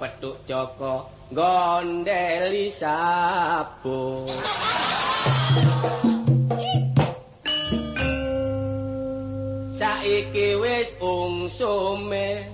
Kepethuk Joko gondeli sabu. Saiki wis ungsume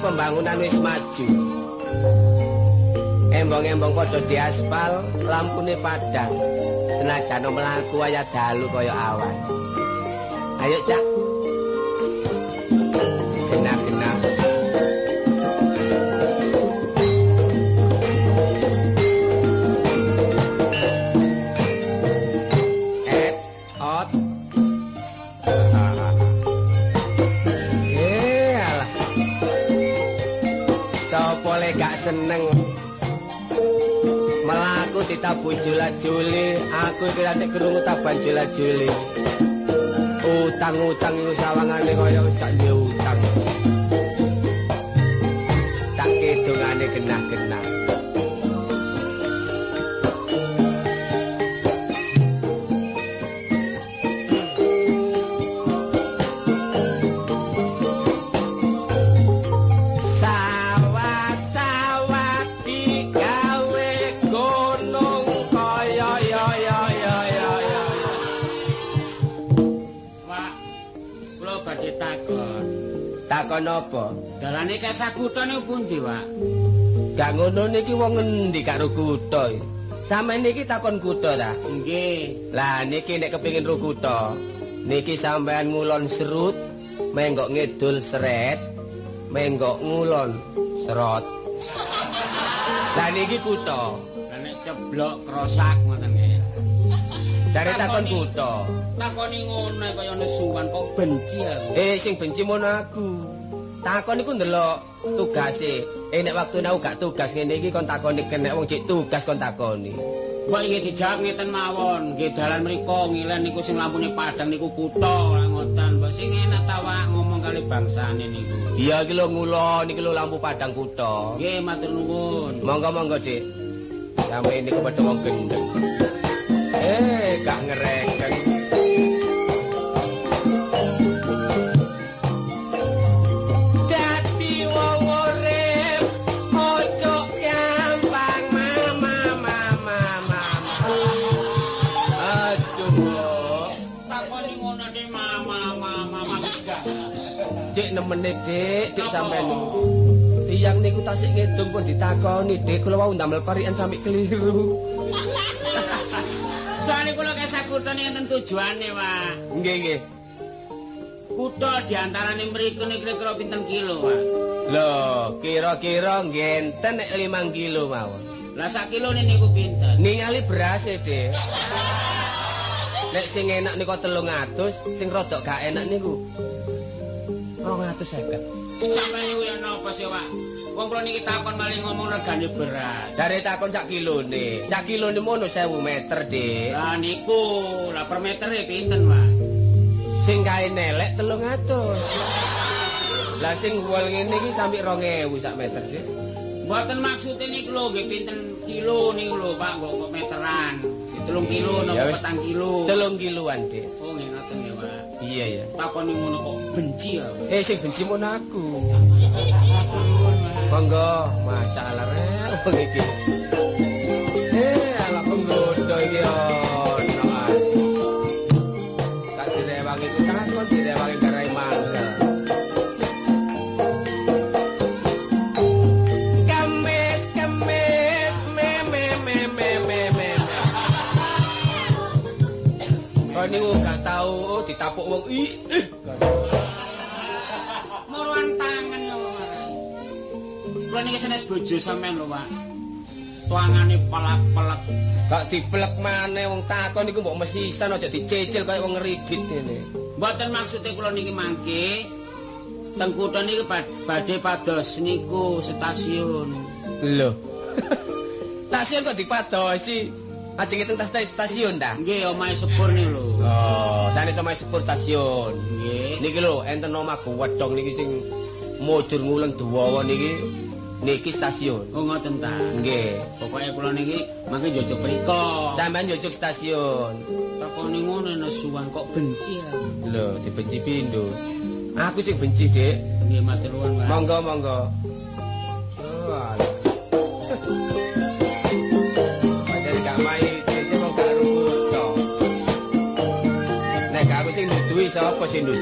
pembangunan wis maju. Embong-embong padha diaspal, lampune padhang. Senajan mlaku waya dalu kaya awan. Ayo, Cak. Ditabu jula-juli. Aku kira nek krungu taban jula-juli. Utang-utang sawangane kaya wis gak Takon apa? Dalane Kesa Kutha niku pundi, Pak? Gak ngono niki wong ngendi karo kutha. Sampeyan niki takon kutha ta? Nggih. Lah niki nek kepengin ro kutha, niki sampeyan ngulon serut, menggok ngidul seret, menggok ngulon serot. Lah niki kutha. Lah nek ceblok krosak ngoten nggih. Cari takon kutha. Takoni ngono kaya nesuwan kok benci aku. Eh sing benci mono aku. Takon iku ndelok tugase. Eh nek waktu aku gak tugas ngene iki kon takoni kenek wong cek tugas kon takoni. Mbok iki dijawab ngeten mawon, nggih dalan mriku ngilen niku sing lampune padang niku kutha lah ngoten. Mbok sing enak ta ngomong kali bangsane niku. Iya iki lho ngulon iki lho lampu padang kutha. Nggih matur nuwun. Monggo-monggo, Dik. Sampe niku padha wong gendeng. Eh, gak ngereken. Nemene, Dik, Dik sampean niku. Tiyang niku tasik ngedung pun ditakoni, Dik, kula wau ndamel parikan sampe keliru. Soale kula Kesa Kutha niku enten tujuane, Pak. Nggih, nggih. Kutha diantarane mriku niku kira-kira pinten kilo, Pak? Loh, kira-kira ngenten nek 5 kilo mawon. Lah sak kilone niku pinten? Ningali beras e, Dik. Nek sing enak niku 300, sing rodok gak enak niku 250. Sampeyan niku ya napa sih, Pak? Wong kula niki takon malih ngomong regane beras. Jare takon sak kilone. Sak kilone mono 1000 meter, Dik. Lah niku, lah per metere pinten, Pak? Sing kae nelek 300. Lah sing wol ngene iki sampe 2000 sak meter, Dik. Mboten maksude niku lho nggih pinten kilo niku lho, Pak, kok meteran. 3 kilo Ya napa wis. 4 kilo. 3 kiloan, Dik. Oh, nggih ngoten ya, Pak. Iya, ya. Takoni ngono kok benci aku. Eh sing benci mono aku. Monggo, masalah rek iki. Eh, ala penggoda iki ono ditapuk wong ih. Moruan tangan ya, Pak. Kula niki senes bojo sampean lho, Pak. Tuangane pelak-pelak. Gak dipelek maneh wong takon iku mbok mesisan aja dicecil kaya wong ngeridit ngene. Mboten maksude kula niki mangke teng kutha niki bad- badhe pados niku stasiun. Lho. stasiun kok dipadosi? Ajeng teng tas stasiun ta? Nggih, omahe sepur niku lho. Oh, sane sama sepur stasiun. Nggih. Niki lho, enten omah wedhong niki sing mujur ngulon dawa niki niki stasiun. Oh ngoten ta. Nggih. Pokoke kula niki mangke njojok mriko. Sampeyan njujuk stasiun. Takoni ngono nesuwan kok benci aku. Lho, dibenci pindho. Aku sing benci, Dik. Nggih matur nuwun, Pak. Monggo, monggo. Oh, alah. Padahal gak mai dhewe wong gak rumput to. Nek aku sing nuduhi sapa sing mo.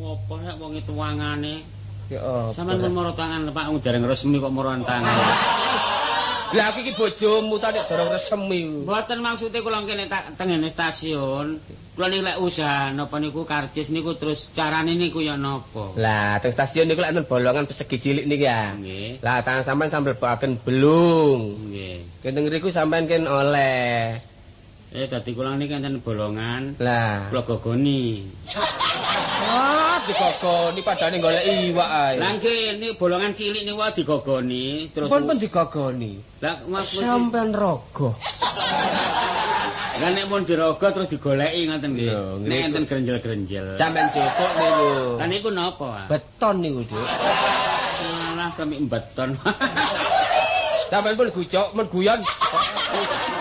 Oh, wong itu wangane? Ya apa? Sampeyan pun moro tangan Pak wong dereng resmi kok moroan tangan. Lah aku iki bojomu ta nek dorong resmi. Mboten maksude kula kene tak tengene stasiun. Kula niki lek usaha napa niku karcis niku terus carane niku ya napa? Lah, teng stasiun niku lek bolongan persegi cilik niki ya. Nggih. Lah, tangan sampean sambil baken belung. Nggih. Kene ngriku sampean ken oleh. Eh dadi kula niki enten bolongan. Lah, Kula gogoni. ah digogoni padane golek iwak ae. Lah nggih niku bolongan cilik niku wae digogoni terus Pun pun digogoni. Lah Sampean rogo. Lah nek mun dirogo terus digoleki ngoten nggih. Nek enten grenjel-grenjel. Sampean jupuk niku. Lah niku napa? Beton niku, Dik. Malah sampe mbeton. Sampean pun gujok men guyon.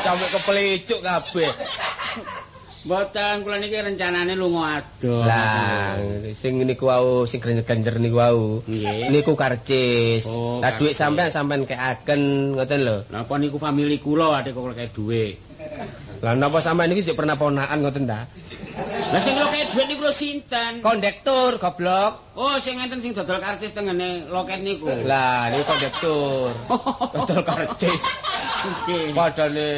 Sampe kepelicuk kabeh. Mboten kula niki rencanane lunga adoh. Lah, sing niku wau sing genjer niku wau. Niku karcis. Oh, Lah dhuwit karcis. sampean sampean kekaken ngoten lho. Napa niku famili kula adik kok kayak duwe. Lah napa sampean niki sik pernah ponakan ngoten ta? Lah sing kayak duwe niku sinten? Kondektur goblok. Oh, sing ngenten sing dodol karcis tengene loket niku. Lah, niku kondektur. Dodol karcis. Nggih. Padane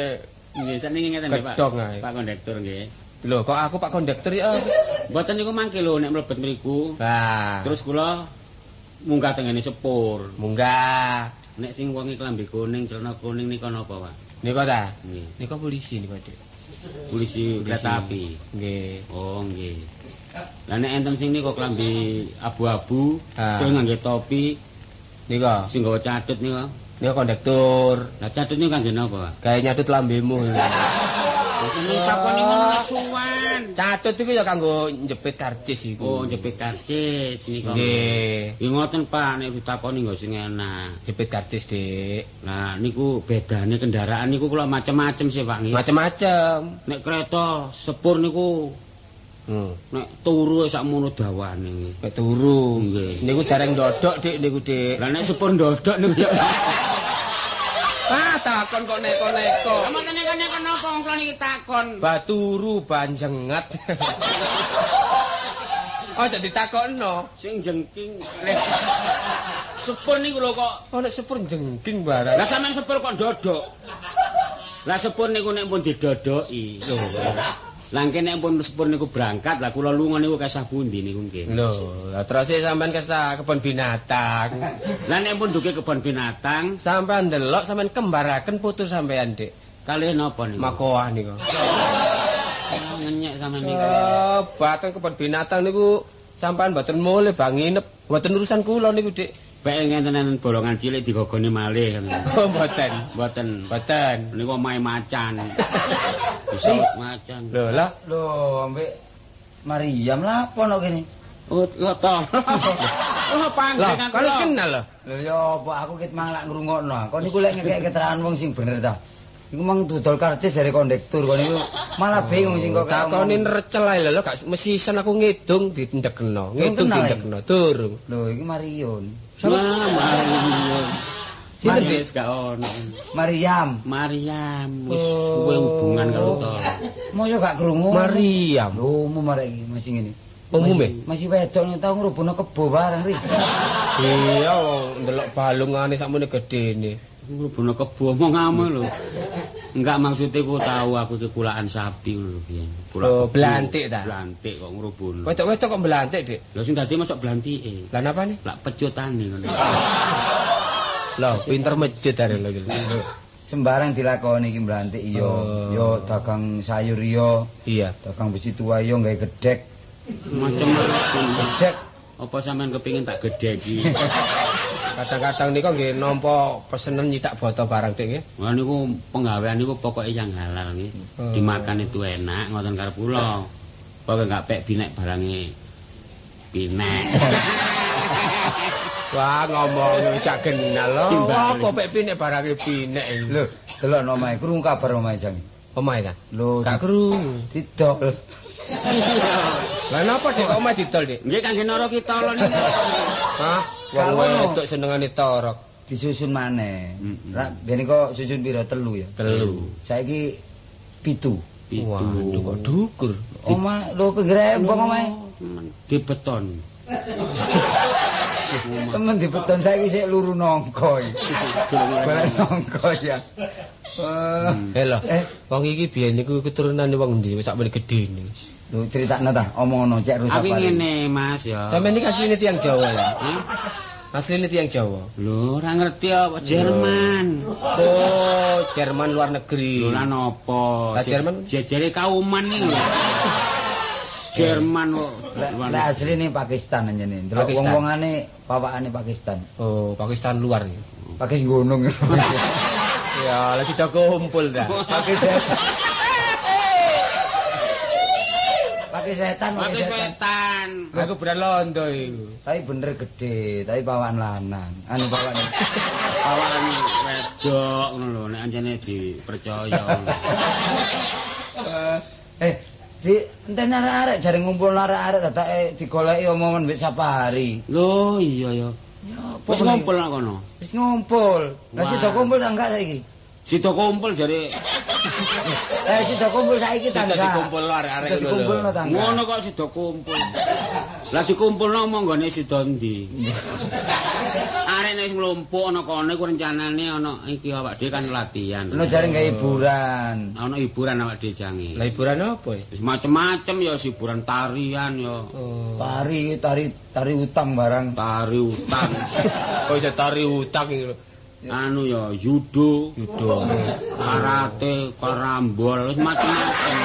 Nggih, senenge ngeten nggih, Pak. Pak kondektur nggih. lho kok aku Pak Kondektur ya. Mboten niku mangke lho nek mlebet mriku. Lah, Terus kula munggah tengene sepur. munggah. Nek sing wonge klambi kuning, celana kuning nika napa, Pak? Niku ta? Nggih. Niku polisi niku, Dik. Polisi kereta api. Nggih. Oh, nggih. Lah nek enten sing nika klambi abu-abu, terus ngangge topi, Niku. sing gawa catut nika. Niku kondektur. Lah catut niku kangge napa? Kayak nyatut lambemu. Takoni ngono. Catut iku ya kanggo njepit karcis iku. Oh, jepit karcis nika. Nggih. Ya ngoten, Pak, nek ditakoni nggo sing enak. Jepit karcis, Dik. Nah, niku bedane kendaraan niku kula macem-macem sih, Pak nggih. Macem-macem. Nek kereta sepur niku Hmm. nek turu sakmono dawane nggih. Mek turu. Nggih. Niku dereng dodok, Dik, niku, Dik. Lah nek sepur ndodok niku ya. Ah, takon kok neko-neko. Kamu tene kan nek napa wong kula niki takon. Baturu banjengat. Oh, jadi. Sing jengking sepur niku lho kok. Oh, nek sepur jengking barang. Lah sampean sepur kok ndodok. Lah sepur niku nek pun didodoki. Lho. Lah engke nek pun sepur niku berangkat, lah kula lunga niku kesah pundi niku nggih. Lho, lah terus e sampean kesah kebon binatang. Lah nek pun duke kebon binatang, Sampean ndelok sampean kembaraken putu sampean, Dik. kalih napa niku? Makoah niku. Ngenyek sampean niku. Sobat kebon binatang niku sampean mboten mulih bang nginep. Mboten urusan kula niku, Dik. Bae ngenten-enten bolongan cilik digogoni malih kan. Oh, mboten. Mboten. Mboten. Niku omahe macan. Bisa macan. Lho, lah Lho, ambek Mariam lah apa no kene? Oh, kok to. Oh, Lah, kan wis kenal lho. Lho ya apa aku ket mang lak ngrungokno. Kok niku lek ngekek keterangan wong sing bener ta. Iku mang dodol karcis dari kondektur kok niku malah bingung sing kok Takoni recel ae lho, gak mesisen aku ngidung. Ngidung kenal, ya? ditindekno, durung. Lho iki Marion. Wah, Mariam. Sinten, Dik? Wis gak ono. Mariam. Mariam wis Oh. suwe hubungan karo to. Mosok gak krungu? Mariam. Lho, umum arek iki masih ngene. Umume? Masih, masih wedok nek tau ngrubono kebo bareng ri. Iya, ndelok balungane sakmene gedene. Ngrubono kebo omong ame lho. Enggak maksudnya ku tahu aku iki kulaan sapi lho biyen. Oh, belantik ta? Belantik kok ngrubono. Wedok-wedok kok belantik, Dik. Lho sing dadi mosok belantike. Lah napa nih? Lak pecutane ngono. Loh, pinter masjid are lho. Sembarang dilakoni iki mblantik iya. Oh. Yo dagang sayur iya, Iya. dagang besi tua iya gawe gedhek. Macem-macem. Gedhek Apa sampean kepengin tak gedheki? Kadang-kadang niku nggih nampa pesenen nyitak boto barang Dik nggih. Wah niku penggawean niku pokoke yang halal nggih. Oh. Dimakan itu enak ngoten karep kula. Pokoke gak pek binek barange pinek. Wah, ngomong wis kenal lho. Timbang. Apa pek pinek barange pinek. Lho, delok omahe, krungu kabar omahe jang. Omahe ta? Lho, Gak krungu. didol. Lah napa Dik kok omahe didol, Dik? Nggih kangge nara kita lho niku. Hah? Wong wedok senengane torok. Disusun maneh. Lah, biyen kok susun pira telu ya? Telu. Saiki pitu. Pitu. Waduh kok dukur. Omah lho pinggir embong omahe. Di beton. Temen di beton saiki sik luru nongko iki. Balen nongko ya. Wah. Eh lho, Eh. wong iki biyen niku keturunane wong ndi wis sakmene gedene. Lho critakno ta, omongno cek rusak Aku ngene Mas ya. Sampeyan iki asline tiyang Jawa ya. Hah? Asline tiyang Jawa. Lho, ora ngerti apa Jerman. Oh, Jerman luar negeri. Lho lah napa? Lah, Jerman? jejere kauman iki lho. Jerman kok. luar Lah asli nih Pakistan anjene. Delok wong-wongane pawakane Pakistan. Oh, Pakistan luar. ya. Pakis gunung. Ya, lah sida kumpul ta. Pakis Pakis setan, pakis setan. Aku beran londo iku. Tapi bener gede, tapi pawakan lanang. Anu pawakan. Awan wedok ngono lho nek anjene dipercaya. eh, Di enten arek-arek jare ngumpul arek-arek dadake digoleki omongan mbek Sapari. Lho iya ya. Ya Wis ngumpul nang kono. Wis ngumpul. Lah Wah. sida kumpul ta enggak saiki? Sida kumpul jare Eh sida kumpul saiki ta Sudah enggak? dikumpul arek-arek ngono dikumpulno lho. ta enggak? ngono kok sida kumpul. Lah dikumpulno monggone sida ndi? Arek nek nglumpuk ana kono iku rencanane ana iki awak dhewe kan latihan. Ono jare gawe hiburan. Ana hiburan awak dhewe jange. Lah hiburan apa ya? Wis macem-macem ya hiburan tarian ya. Oh. Pari tari tari utang barang. Tari utang. Kok iso tari utang iki lho. Anu ya judo, Judo. karate, karambol, wis macem-macem.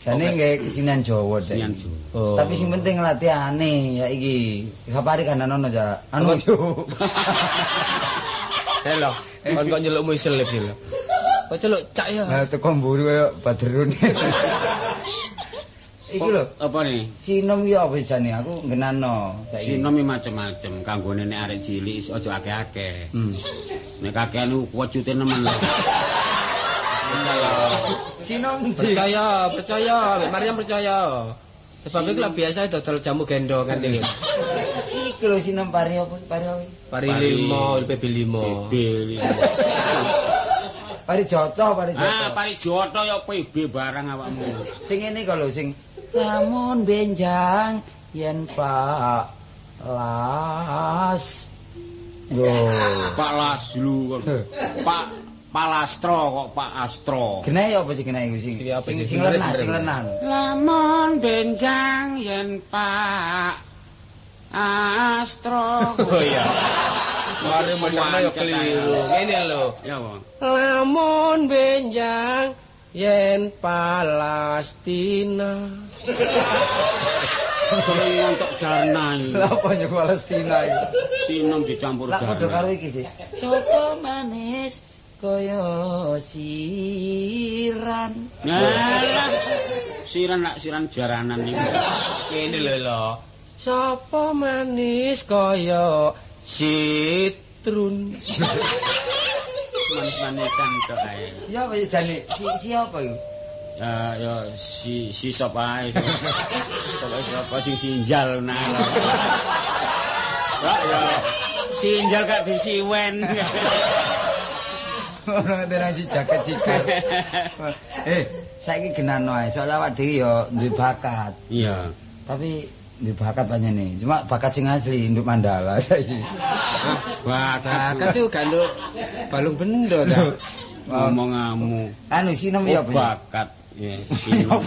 Jane gawe kesenian Jawa deh. Kesenian Jawa. Oh. Tapi sing penting latihane ya iki. Sapari kan ono ja. Anu yo. Helo. Kon kok nyeluk muselip iki lho. Kok celuk cak ya. Lah teko mburi kaya Badrun. Iki lho. Apa nih? Sinom iki apa jane aku ngenano. Sinom iki macem-macem, kanggone nek arek cilik aja akeh-akeh. Hmm. Nek kakean niku wecute nemen lho. Sinom? Percaya, percaya, Maryam percaya. Sebab itu lah biasa dodol jamu gendong kan iki. Iki lho sinom pari apa? Pari apa? Pari limo, PB limo. Pari joto, pari joto. Ah, pari joto ya PB barang awakmu. Sing ngene kok lho sing lamun benjang yen Pak las. Yo. Pak Laslu kok. Pak Palastro kok Pak Astro. Genai apa sih genai iku sing Sing lenah, sing lenah. Lamun benjang yen Pak Astro. Oh iya. Mari menerno ya keliru. Ngene lho. Ya, Wong. Lamun benjang yen Palestina. Ngantuk darna iki. Lah apa sing Palestina iki? Sinom dicampur Lah padha karo iki sih. Soto manis kaya siran. Nah, siran nak siran jaranan niku. Ngene lho lho. Sapa manis kaya citrun. Manis-manisan tok ae. Ya apa sih jane? Si siapa iku? Ya ya si si sop ae. Sop ae sapa sing sinjal nah. Ya ya sinjal gak disiwen. Ora ngerti si jaket sikat. Eh, saiki genano ae. Soale awak dhewe ya duwe bakat. Iya. Tapi duwe bakat panjene. Cuma bakat sing asli nduk mandala saiki. Bakat Bakat tuh ganduk balung bendo ta. ngomong ngamu. Anu sinem ya Oh, bakat. Ya, sinom.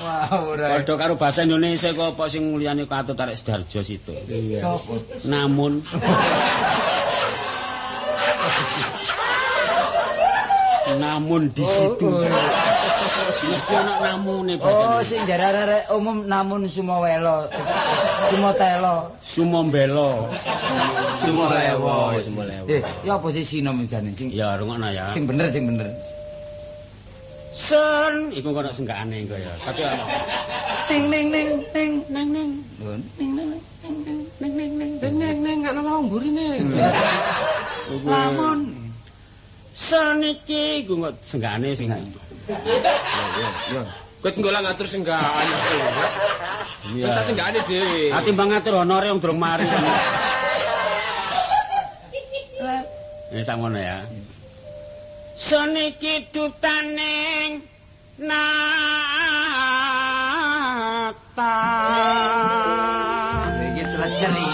Wah, ora. Padha karo bahasa Indonesia kok apa sing liyane katut arek Sidarjo situ. Sopo? Namun Namun di situ. Mesti ana namune Oh, sing jare arek umum namun sumawelo. Sumotelo. Sumombelo. Semua lewo, semua lewo. Eh, ya apa sih sinem jane sing Ya rungokno ya. sing bener sing bener. Sen iku kono senggakane iku ya. Tapi ana Ting ning ning ning neng neng Lho, ning ning ning ning. neng neng neng Neng neng neng gak nolong burine. Lamun Sen iki iku kok senggakane sing yo Kowe tenggo lah ngatur senggaan aku. Iya. Kita senggane dhewe. Ati mbang ngatur honore wong durung mari. Ya samono ya. Seniki dutaning nata. iki tleceri.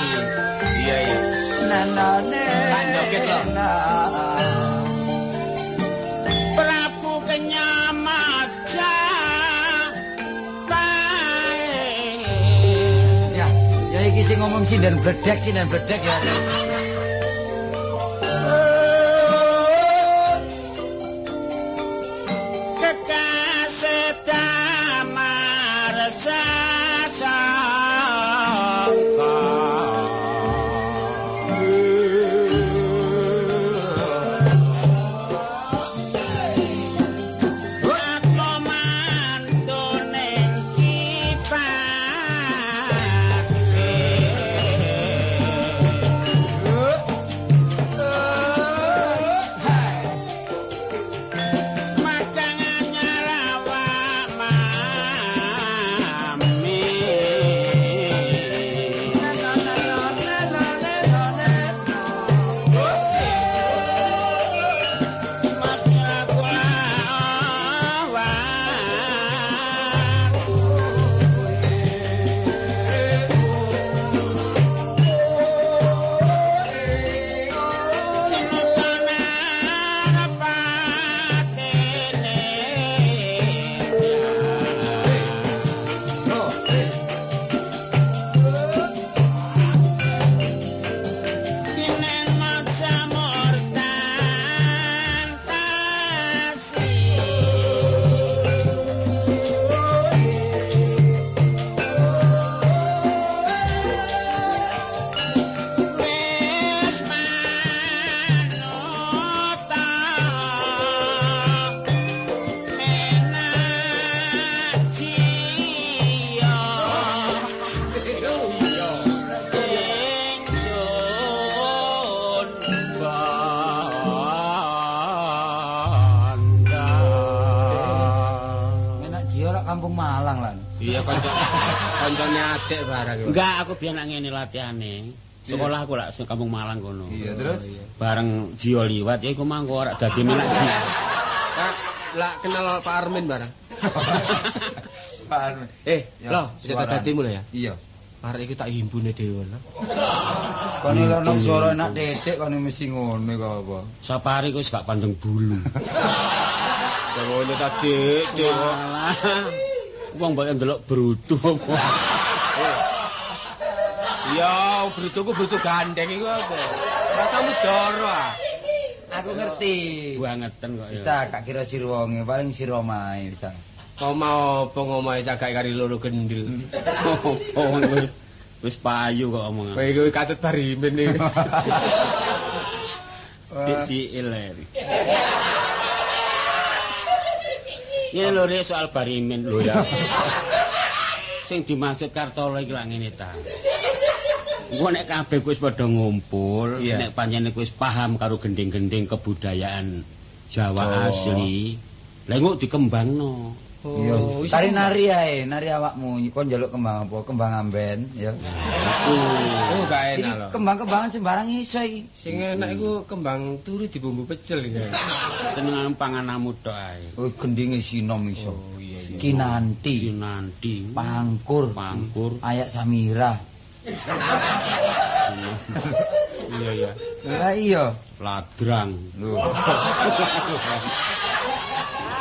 Iya iya. Nanane. Tak joget lho. Prabu kenyamaja. Ya, ya iki sing ngomong sinden bledek sinden bledek ya. Biyen nak ngene latihane. Sekolah aku lak Kampung Malang kono. Iya, terus Bareng Jio liwat ya iku mangko ora dadi melak Jio. Lah kenal Pak Armin barang. Pak Armin. Eh, cerita suara. dadimu lho ya. Iya. Arek iku tak himpune dhewe lho. Kono lho suara enak dedek kono mesti ngono kok apa. Sapari ku wis gak pandeng bulu. Ya ngono ta Dik, Dik. Walah. Wong mbok ndelok brutu apa. Ya, brutuku brutu gandeng iku apa? Rasamu joro ah. Aku ngerti. Bangeten kok Wis gak kira sira wonge, paling sira mae wis ta. Oma apa ngomahe cagak kari loro gendil. Oh, wis wis payu kok omongan. Kowe iku katut barimin iki. Si si iler. Ini lho soal barimin lho ya. Sing dimaksud Kartolo iki lak ngene ta. Engko nek kabeh kuwi wis padha ngumpul, Iya. nek pancen kuwi wis paham karo gending-gending kebudayaan Jawa Jawa. asli. Lah engko dikembangno. Iya. wis Tari nari ae, nari awakmu. Kon njaluk kembang apa? Kembang amben, ya. Oh, gak Ini enak lho. kembang-kembangan sembarang iso iki. Sing enak iku kembang turi di bumbu pecel iki. Senengan pangananmu tok ae. Oh, gendinge sinom iso. Oh iya iya. Kinanti, Nanti pangkur, pangkur ayak samira. Iya iya. Lah iya. ladrang. Lho.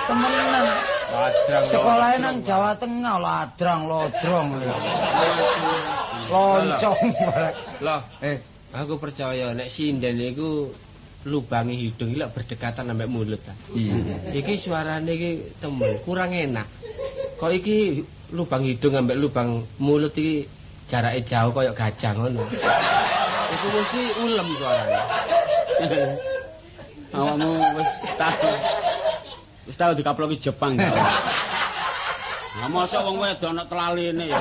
Temenan. Ladrang. Sekolahnya nang Jawa Tengah, ladrang, lodrong. Loncong. Loh, eh, aku percaya nek sinden iku lubangi hidung iki lek berdekatan sampai mulut ta. iya. Iki suarane iki temen kurang enak. Kok iki lubang hidung sampai lubang mulut iki jarake jauh koyo gajah ngono. Iku mesti ulem suarane. Awakmu wis tahu. Wis tahu dikaploki Jepang. Lah mosok wong wedok ana telaline ya.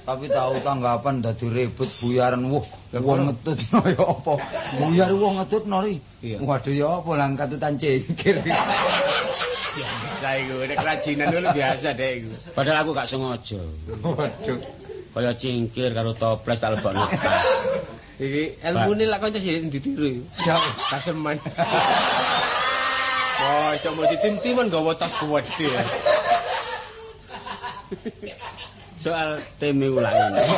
Tapi tahu tanggapan dadi ribut buyaran wuh wong ngetutno ya apa? Buyar wong ngetutno ri. Iya. Waduh ya apa lang katutan cengkir. Biasa iku nek kerajinan dulu biasa deh iku. Padahal aku gak sengaja. Waduh. Kaya cingkir karo toples tak lebokno. Iki ilmune lak kanca sih ditiru. Ya. Kaseman. Oh, iso mau ditim-timan gawa tas gede. Soal teme ulang ini.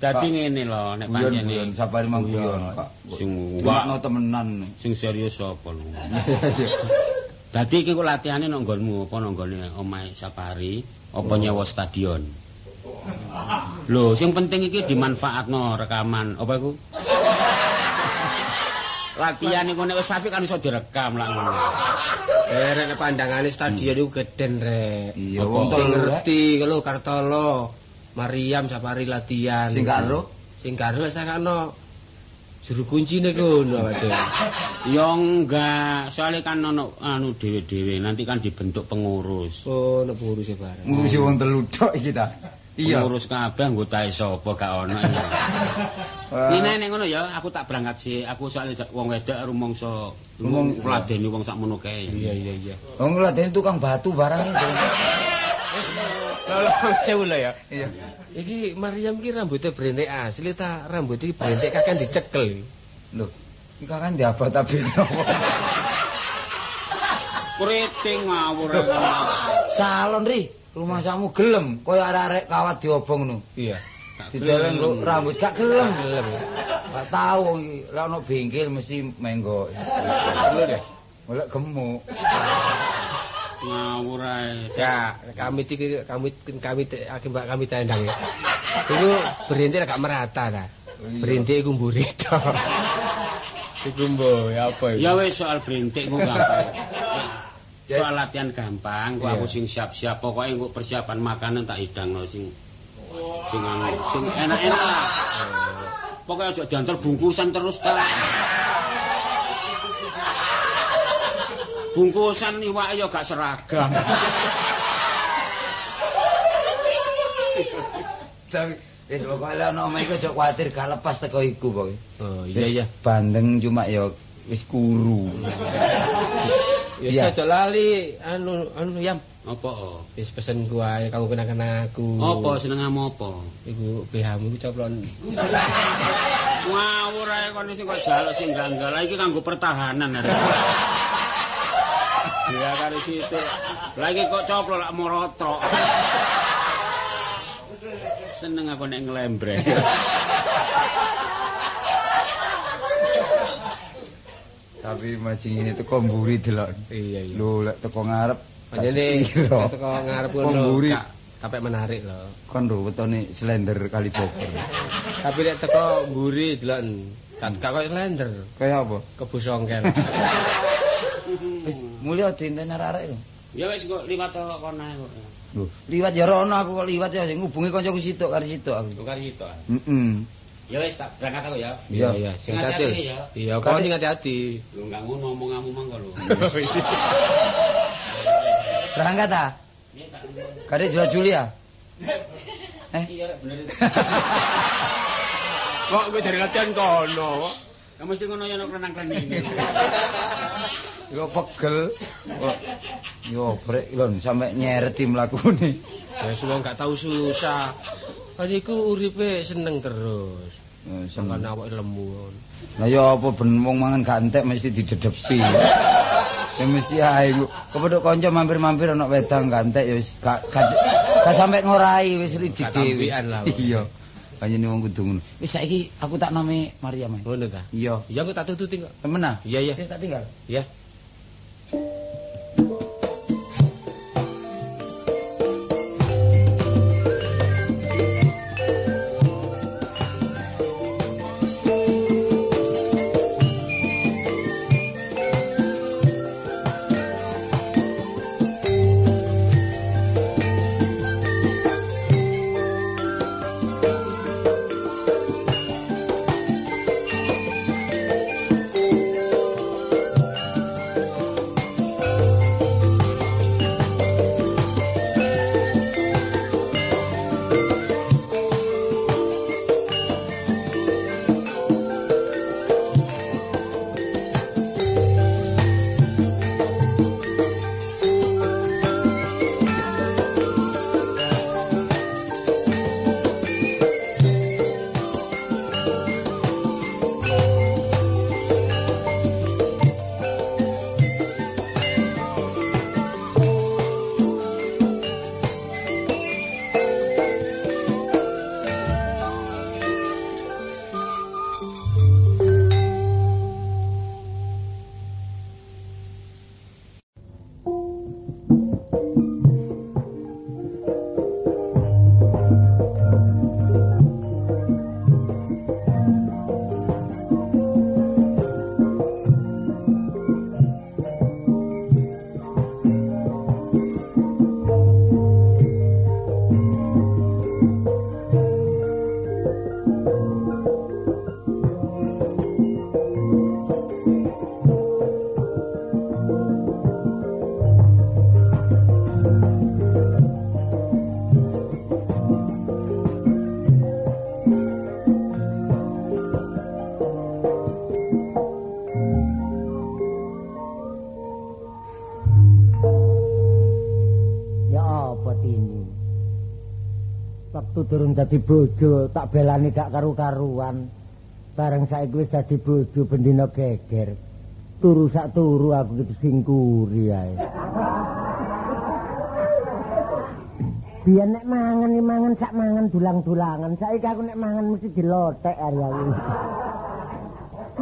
Dadi ngene lho nek Guyon pancene guyon sapari mang guyon, Pak. sing Wakno temenan. sing serius apa lho. Dadi iki kok latihane nang nggonmu apa nang nggone omahe Sapari apa nyewa stadion? Lho, sing penting iki dimanfaatno rekaman apa iku? Latihan iku nek wis apik kan iso direkam lah ngono. Eh, rek pandangane stadion iku geden rek. Iya, wong sing ngerti kalau Kartolo, Mariam Sapari latihan. Sing gak ero? Sing gak ero sakano juru kuncine kono waduh. Ya enggak, soalnya kan ono anu dhewe-dhewe nanti kan dibentuk pengurus. Oh, nek pengurus e bareng. Ngurusi wong telu tok iki ta. Iya. Pengurus kabeh anggotae sapa gak ono. Ini nek ngono ya, aku tak berangkat sih. Aku soalnya wong wedok rumangsa Rumong- ngladeni wong sakmono kae. Iya iya iya. Wong ngladeni tukang batu barang. Lho, sewu lho ya. Iya. Iki Mariam iki rambutnya berentek asli ta rambut iki berentek kakek dicekel. Lho, iki kan diabot tapi Kriting ngawur. Salon ri, rumah samu gelem koyo arek-arek kawat diobong ngono. Iya. Dideleng nggo rambut gak gelem. Gak tau iki lek ono bengkel mesti menggo. Lho deh. Golek gemuk. Ngawur ae. Ya, kami iki kami kami akibat kami tendang ya. Iku berintik agak merata ta. Berintik iku mburi tok. Iku mbo apa iku? Ya wis soal berintik ku gampang. Yes. Soal latihan gampang, kok Iya. aku sing siap-siap pokoknya engko persiapan makanan tak hidangno sing sing anu sing enak-enak lah. Pokoknya aja diantar bungkusan terus ta. Bungkusan iwak ya gak seragam. Tapi wis pokoke lek ono omah iku aja kuwatir gak lepas teko iku pokoke. Oh iya iya. Bandeng cuma ya wis kuru. Ya Iya. aja lali anu anu yam. Apa? Wis pesen gua kanggo kenang-kenang aku. Apa seneng apa? Iku BH-mu iku coplon. Ngawur ae kon sing kok jaluk sing ganggal. Iki kanggo pertahanan arek. Ya karo situ. Lah iki kok coplo lak morotrok. Seneng aku nek nglembreng. Tapi masih ini teko mburi delok. Iya iya. Lho lek teko ngarep Panjene sepiro. teko ngarep ngono. mburi. Kak, Kapek menarik lho. Kon lho wetone slender kali bogor. Tapi lek teko mburi delok gak gak koyo slender, Kaya apa? kebusongkel. Wis mulya dinten arek lho. Ya wis kok liwat to kono ae kok. Lho, liwat ya rono aku kok liwat ya sing ngubungi kancaku sitok karo sitok aku. Tukar itu. Heeh. Ya wis tak berangkat aku ya. Iya iya, sing Sing hati. Iya, kok sing hati-hati. Lu enggak ngono omonganmu mangko lho. Berangkat ah? Kade jual Juli ya? Eh, Iya bener. Kok kowe jare latihan kono? Kamu mesti ngono ya nek renang-renang. yo pegel. Yo brek lon sampe nyereti mlakune. Ya wong gak tau susah. Kan iku uripe seneng terus. Eh, Sampeyan seneng. awake lemu. Lah yo apa ben wong mangan gantek mesti didedepi. Ya mesti ae lu. Kepedhok kanca mampir-mampir ana wedang gantek ya wis gak sampe ngorai wis rijik dhewe. Iya. Panjene wong kudu ngono. Wis saiki aku tak name Maria Mas. Ngono ta? Iya. Iya aku tak tututi kok. Temen ah? Iya iya. Wis tak tinggal. Iya. Dadi bojo tak belani gak karu-karuan. Bareng saiki wis dadi bojo bendina geger. Turu sak turu aku gitu singkuri ae. Biyen nek mangan iki mangan sak mangan dulang-dulangan. Saiki aku nek mangan mesti dilotek ari aku.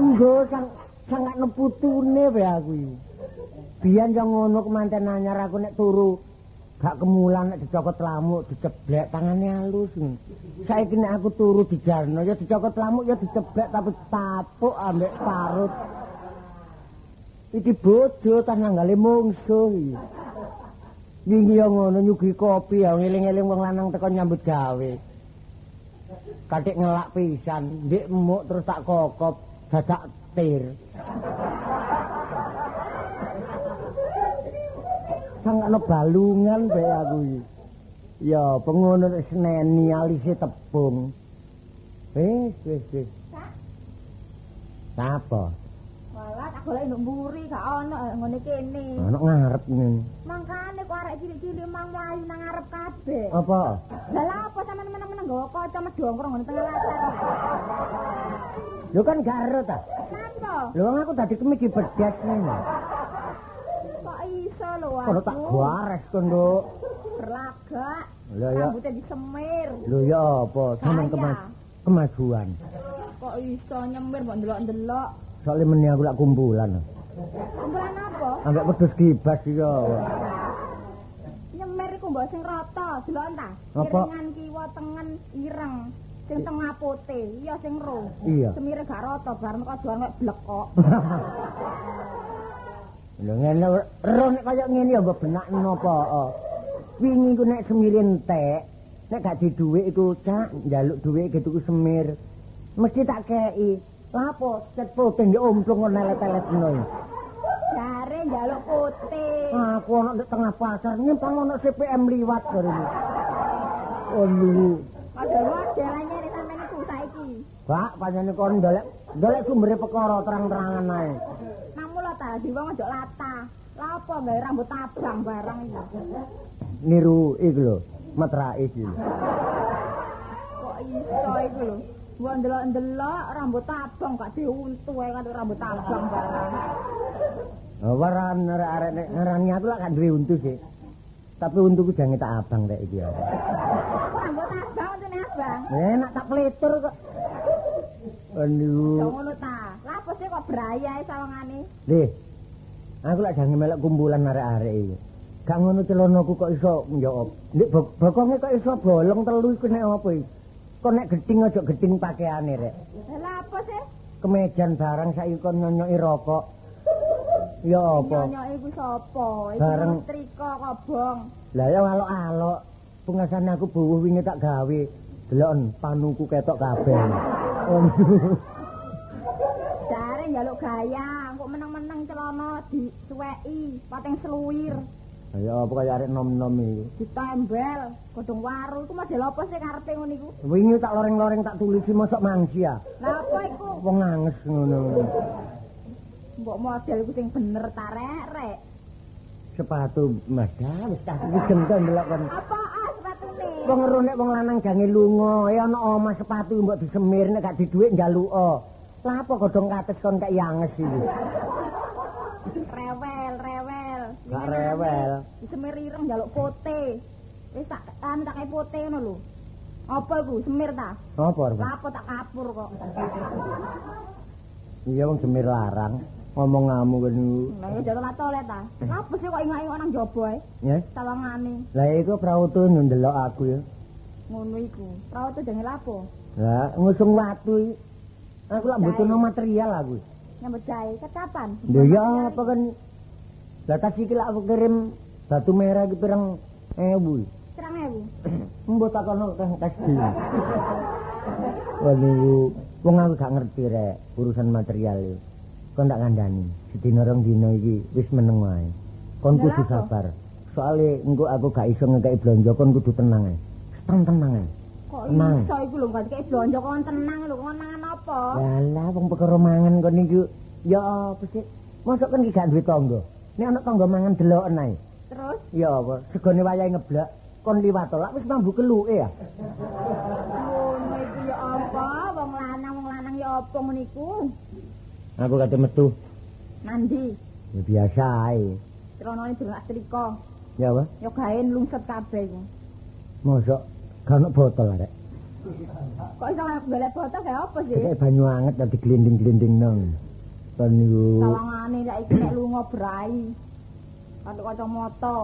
Enggo sang sangat neputune wae aku iki. Biyen yo ngono kemanten anyar aku nek turu gak kemulan nek dicokot lamuk diceblek tangane halus. Saiki nek aku turu dijarno ya dicokot lamuk ya diceblek tapi tapuk ambek parut. Iki bojo tas nanggale mungsuh. Wingi yo ngono nyugi kopi ya ngeling-eling wong lanang teko nyambut gawe. Katik ngelak pisan, ndek emuk terus tak kokop dadak tir. Sangkano balungan bae aku iki. Ya, pengono seneni alise tepung. Wis, wis, wis. Apa? Walat aku golek nduk mburi gak ono eh, ngene kene. Ana ngarep ngene. Mangkane kok arek cilik-cilik mang mlayu nang ngarep kabeh. Apa? Lah lha apa sampean meneng-meneng nggawa kaca medhongkrong ngene tengah latar. Lho kan garo ta. Napa? Lho aku dadi kemiki bedet ngene. Lho Kono tak gares to, Nduk. berlagak. Lah ya. Rambutnya disemir. Lho ya apa? Sampeyan Saya. kema- kemajuan. Kok iso nyemir mbok ndelok-ndelok. Soale meni aku lak kumpulan. Kumpulan apa? Ambek wedhus gibas iya. Nyemir iku mbok sing rata, delok ta? Irengan kiwa tengen ireng. Sing tengah putih, iya sing ro. Iya. Semire gak rata, bareng kok doan kok blek kok. Lho ngene ro nek kaya ngene ya mbok benak napa. oh. Wingi ku nek semir entek, nek gak di dhuwit iku cak njaluk dhuwit gitu ku semir. Mesti tak kei. Lapo cet putih yo umplung ngono lelet-lelet ngono. Jare njaluk putih. Aku ana di tengah pasar nyempang ono CPM liwat ini. Oh lu. Padahal modelane nek sampeyan iku saiki. Pak, panjane kon ndolek ndolek sumbere perkara terang-terangan ae. Namun lo ta di wong ojo lata. Lah apa gawe rambut abang barang iki. Niru iku lho, metrake iki. Kok iso iku lho. Mbok ndelok-ndelok rambut abang gak diuntu ae kan rambut abang barang. Oh, waran arek-arek nek ngarani aku lak gak duwe untu sih. Tapi untuku jange tak abang rek iki. ya. Kok rambut abang untune abang. Enak tak pletur kok. Aduh. ngono ta. Lah apa sih kok braya ae sawangane. Lih. Aku lak jange melok kumpulan arek-arek iki. Gak ngono celanaku kok iso njawab. Ndek bo- bokonge kok iso bolong telu iku nek apa iki? Kok nek geding aja geding pakaiane rek. Lah apa sih? Kemejan barang saiki kon nyonyoki rokok. Ya apa? Nyonyok iku sapa? Iku Bareng- triko kobong. Lah ya alok-alok. Pengasane aku buwuh wingi tak gawe. Delokon panuku ketok kabeh. Jare njaluk gaya, kok meneng-meneng celana disuweki, pating seluwir, Ya apa kaya arek nom-nom iki. ditembel, godhong waru. Iku model apa sih karepe ngono iku? Wingi tak loreng-loreng tak tulisi mosok mangsi ya. Lah apa iku? Wong anges ngono. Mbok model iku sing bener ta rek. Sepatu Mas wis tak iki gendong delok kon. Apa sepatune? Wong ero nek wong lanang gange lunga, ya ana omah sepatu mbok disemir nek gak dhuwit njaluka. Lah apa godhong kates kon kaya anges iki. Rewel, rewel. Gak rewel. Disemir ireng njaluk pote. Wis tak kan tak pote ngono lho. Apa iku semir ta? Apa apa tak kapur kok. Iya wong semir larang. Ngomong ngamu kan niku. Lah ya jare tole ta. Lah apa sih kok ingak-ingak nang jaba ae? Ya. Sawangane Lah iku prautu ndelok aku ya. ngono iku. Prau tuh lapo. Lah ngusung watu iki. Aku lak butuhno material aku. Nyambut gawe kapan? Lho ya apa kan. Lah tas iki lak aku kirim batu merah iki pirang ewu. Serang ewu. Mbok takono teh tas iki. Waduh, wong aku gak ngerti rek urusan material iki. Kon tak kandhani, sedina rong dina iki wis meneng wae. Kon kudu sabar. Soale engko aku gak iso ngekeki blonjo kon kudu tenang ae. Tenang-tenang ae. Kok Tenang. iso iku lho gak dikek blonjo kon tenang lho kon mangan apa? Lah wong perkara mangan kon niku ya apa sih? Mosok kan iki gak duwe tangga. Nek ana tangga mangan deloken ae. Terus Ya apa? Segone wayahe ngeblak kon liwat lak wis mambu keluke ya. ngono iku ya apa? Wong lanang wong lanang ya apa iku? Aku kate metu. Mandi. Ya biasa ae. Celanane durung astrika. Ya apa? Ya gawe lungset kabeh iku. Mosok gak ono botol arek. Kok iso golek botol gawe apa sih? Kayak banyu anget dadi glinding-glinding nang. Kon niku Sawangane lek iki nek lunga brai. Karo kacamata.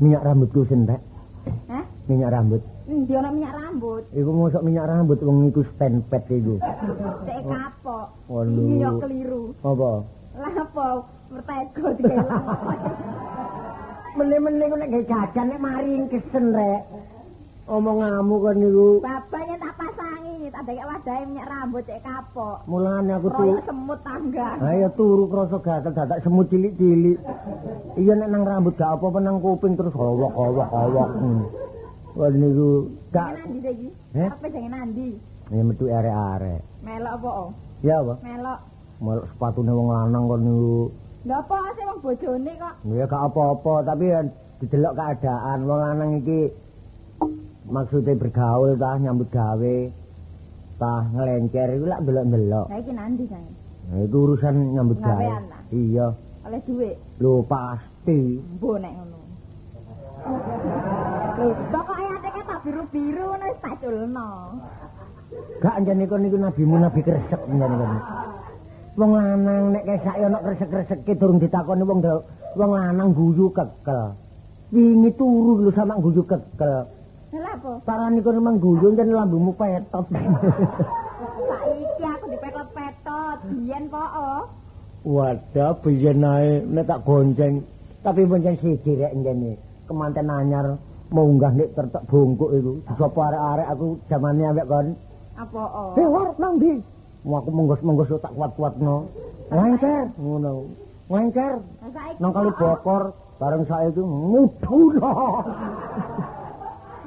minyak rambutku sentek. Hah? Minyak rambut. Endi ana minyak rambut? Iku mosok minyak rambut wong iku stand iku. Sik kapok. Waduh. Iki ya keliru. Apa? Lah apa? Mertego dikelang. Meneh-meneh ku nek gawe jajan nek mari kesen rek. Omonganmu kon niku. Bapaknya tak tak dek wadahe minyak rambut cek kapok. Mulane aku tuh semut tangga. Ayo turu krasa gatel dadak semut cilik-cilik. Iya nek nang rambut gak apa-apa nang kuping terus howok-howok-howok. Hmm. Wah niku Jangan gak nandi lagi. Eh? Apa jangan nandi? ya metu arek-arek. Melok apa? oh? Ya apa? Melok. Melok sepatune wong lanang kon niku. Lha apa sih wong bojone kok? Ya gak apa-apa, tapi ya didelok keadaan wong lanang iki maksudnya bergaul tah nyambut gawe tah ngelencer iku lak delok-delok. Lah iki nanti saya. Nah, itu urusan nyambut gawe. Iya. Oleh duit. Lho pasti. Mbok nek ngono. Lho, pokoke ateke tak biru-biru ngono wis tak culno. Gak anjane kon niku nabimu nabi kresek anjane kon. Wong lanang nek kesak ana kresek-kreseke durung ditakoni wong wong lanang guyu kekel. Wingi turu lho sama guyu kekel. Lha apa? Parani kon memang guyu jan lambumu petot. Saiki aku dipetot-petot, biyen po oh. Wadah biyen ae nek tak gonceng. Tapi bonceng siji rek njene. Kemanten anyar munggah nek tertek bungkuk iku. Sapa arek-arek aku zamane ambek kon. Apa oh? Eh, nang ndi? Mau aku menggos-menggos tak kuat-kuatno. Lengker ngono. Lengker saiki nang kali bokor bareng saiki muduna.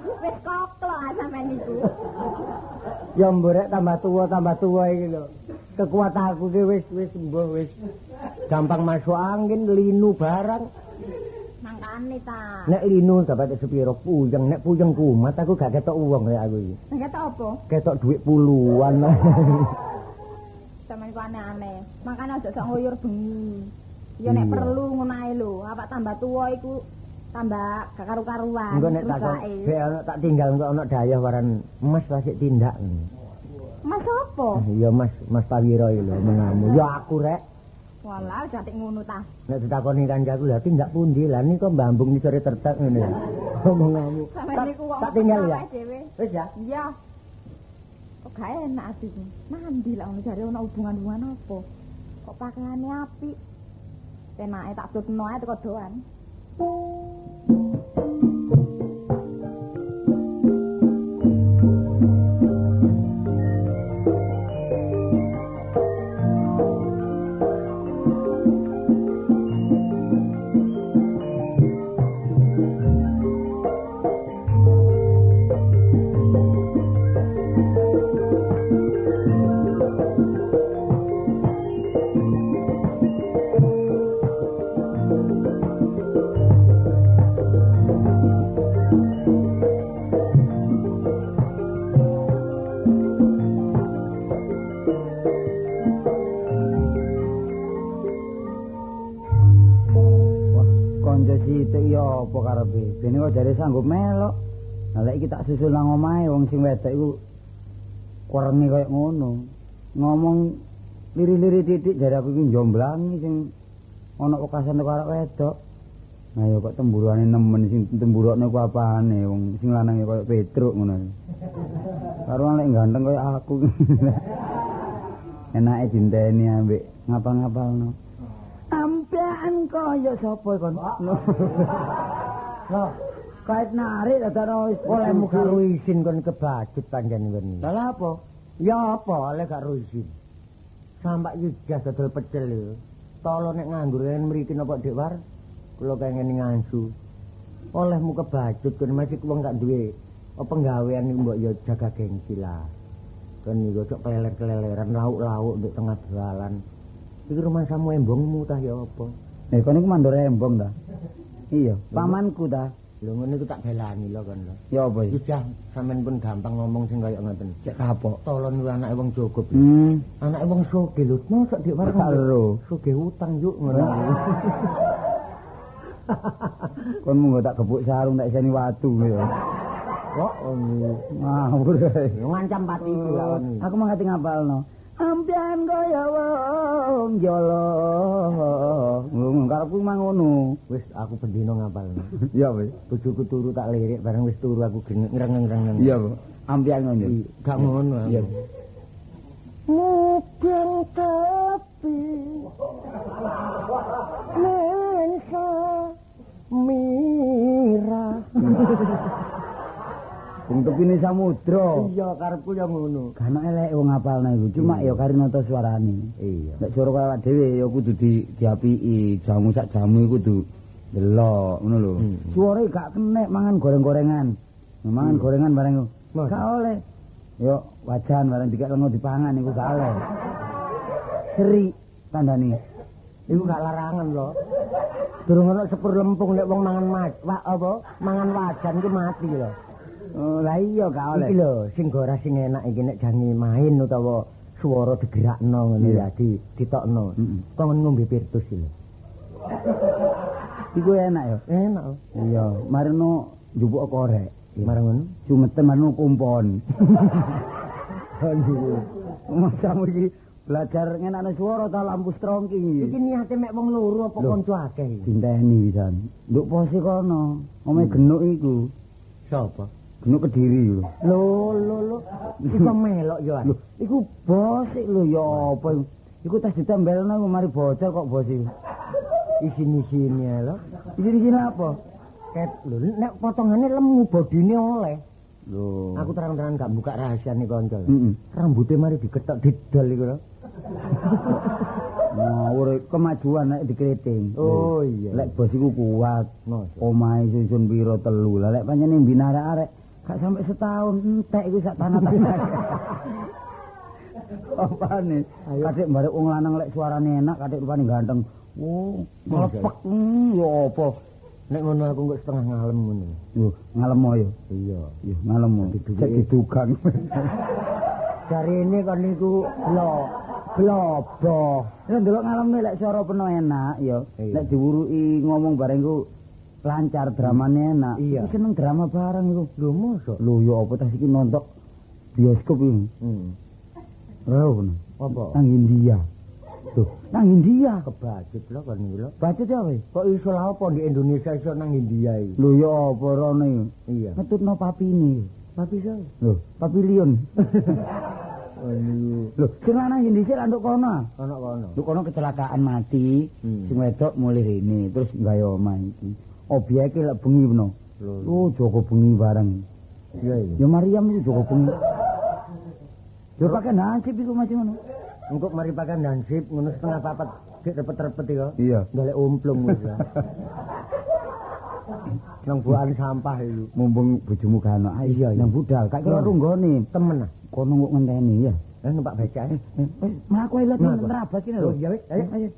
Wis koklo ah sampean niku. Ya mborek tambah tua tambah tua iki lho. Kekuatan aku ki wis wis mbuh wis gampang masuk angin linu barang. Mangkane ta. Nek linu dapat sepiro puyeng, nek puyeng kumat aku gak ketok uang ya aku iki. Tau apa? Ketok duit puluhan. Sampeyan ku aneh-aneh. Makane aja sok nguyur bengi. Ya nek perlu ngono ae lho. Apa tambah tuwa iku tambah gak karu-karuan. Engko nek tak rusake. be ana tak tinggal engko ana dayah waran Mas wasik tindak. Mas apa? Iya Mas, Mas Tawiro iki lho mengamu. Ya aku rek Walah jatik ngono ta. nek ditakoni kancaku lha tindak pundi lah kok mbambung ni sore tertek ngene. Sampeyan Tak- niku tinggal ya. Wis ya. Iya. Kok gak enak atiku. Mandi lah ngono jare ana hubungan-hubungan apa? Kok pakaiane apik. Penake tak tutno ae teko doan. thank you. Sanggup melok. Lah lek iki tak susul nang omahe wong sing wedok iku kurenge kaya ngono. Ngomong liri-liri titik jare aku iki njomblangi sing ana wekasan karo arek wedok. Nah ya kok temburuane nemen sing temburokne ku apane wong sing lanang ya kaya Petruk ngono. Karo lek ganteng kaya aku. Enake dinteni ambek ngapal-ngapalno. Ampean kaya sapa kon? Loh, Kait narik dadane wis olehmu karo izin kon kebacut pancen kon. Lah apa? Ya apa oleh karo izin. Sampak ijazah dodol pecel lho. Tolo nek nganggur yen mriki napa Dik War? Kula pengen ngansu. Olehmu kebacut kon masih wong gak duwe apa penggawean iku mbok ya jaga gengsi lah. Kon niku cok peler-keleleran lauk-lauk di tengah jalan. Iki rumah samu embongmu tah ya apa? Eh kon iku mandor embong ta? Iya, pamanku ta. Lho ngono iku tak belani lho kon lho. Ya apa iki? Ijah sampean pun gampang ngomong sing kaya ngoten. Cek kapok. Tolon kuwi anake wong cukup. Hmm. Anake wong sugih lho. Mosok dik war Tak lho. sugih utang yuk ngono. Kon mung tak gebuk sarung tak iseni watu ya. Kok. Ngawur. Ngancam pati kon. Aku mah ngati ngapalno. Ampian kaya wong jolo. Ngono karepku mah ngono. Wis aku bendino ngapalno. Iya wis. Bojoku turu tak lirik bareng wis turu aku ngreng-ngreng. Iya, Bu. Ampian ngono. Gak ngono. Iya. Mungkin tapi Nensa Mira Wong tepine samudra. Iya karepku ya ngono Kan elek wong ngapalno iku. Cuma ya karinata suarane. Iya Nek suara kaya awak dhewe ya kudu di diapiki, jamu sak jamu iku kudu delok ngono lho. Hmm. Suarane gak kenek mangan goreng-gorengan. Mangan Hmm. gorengan bareng iku. Gak oleh. Yo wajan bareng dikek lengo dipangan iku gak oleh. Seri tandani. Iku gak larangan lho. Durung ana sepur lempung nek wong mangan mat, apa? Mangan wajan ku mati lho. Oh, lah iya gak oleh. Iki lho, sing gora sing enak iki nek jange main utawa swara digerakno ngene ya, di ditokno. Kok ngombe virtus iki. Iku enak ya. Enak. lho. Iya, marino njupuk korek. Marang ngono. Cumeten marino kumpon. Aduh. Masamu iki belajar ngenakno swara ta lampu strongking Iki iki. niate mek wong loro apa kanca akeh? Dinteni pisan. Nduk pose kono. Omahe genuk iku. Sapa? Genuk Kediri iku. Lho, lho, lho. Iku melok yo. Lho, iku bos iki lho ya apa iku? Iku tas ditembelno iku mari bocor kok bos iku. Isin-isine lho. Iki-iki apa? Ket lho, nek potongane lemu bodine oleh. Lho. Aku terang-terangan gak buka rahasia nih kanca. lho. Heeh. Rambutnya mari diketok didol iku lho. Ngawur kemajuan nek dikriting. Oh iya. Lek bos iku kuat. Omahe susun piro telu. Lah lek pancene mbina arek-arek gak sampai setahun entek iku sak tanah-tanah. Apane? Kadek barek wong lanang lek suarane enak, kadek rupane ganteng. Oh, melepek. Hmm, ya apa? Nek ngono aku kok setengah ngalem ngono. Yo, ngalemo yo. Iya. Yo, ngalemo. Cek didugang. Cari ini kan niku blo blobo. Ya ndelok ngaleme lek suara penuh enak yo. Lek diwuruki ngomong bareng iku lancar dramane enak. Iya. Iku seneng drama bareng iku. Lho mosok. Lho ya apa tas iki nonton bioskop iki. Hmm. Rono. Apa? Nang India. Tuh, nang India. Kebacut lho kan niku lho. Baca apa? Kok iso lha apa di Indonesia iso nang India iki? Lho ya apa iki? Iya. Ngetutno papine. Tapi so. Lho, papilion. Oh niku Lho, sing lanang Indonesia lah nduk kono. ana kono. Nduk kono kecelakaan mati. Hmm. Sing wedok mulih rene, terus gawe omah iki. Obyeke lek bengi peno. Lho. Oh, Joko bengi bareng. Iya iya. Ya Mariam itu Joko bengi. Yo pakai nasib iku macam ngono. Engko mari pakan dansip ngono setengah papat dik repet-repet iku. Iya. Golek umplung wis ya. Nang buahan sampah iku. Mumpung bojomu gak ono. Ayo Iya, nang budal. Kak kira runggone. Temen ah. Kono kok ngenteni ya. Eh numpak becak eh. Eh, mlaku ae lho Mlaku. nerabas kene Lho, lho. iya wis. Ayo. Ayo.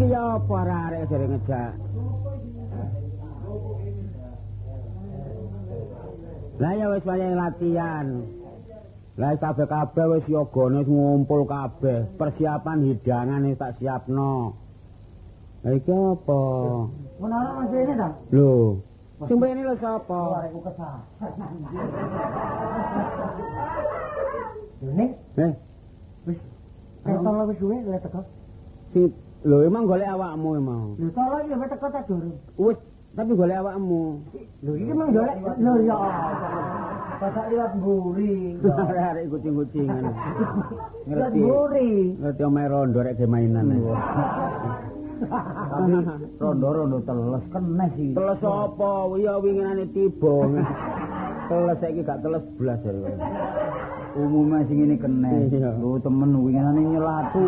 Iki ya apa arek jare ngejak. Lah ya wis wayahe latihan. Lah kabeh-kabeh wis yogane ngumpul kabeh. Persiapan hidangan wis tak siapno. Lah iki apa? Menara masih ini ta? Lho, sing ini lho sapa? Arekku kesal. Lho nek Eh, wis Ketol wis suwe lek teko. Lho emang golek awakmu emang. Lho tolo iki wis teko ta durung? Wis, tapi golek awakmu. Lho iki mang golek lho ya. Pasak liwat mburi. Arek kucing-kucingan. Ngerti. Ngerti omahe rondo rek mainan. Tapi rondo-rondo teles kenes iki. Teles apa? Ya winginane tiba. teles saiki gak teles blas jare. Umume sing ngene kenes. Lho temen winginane nyelatu.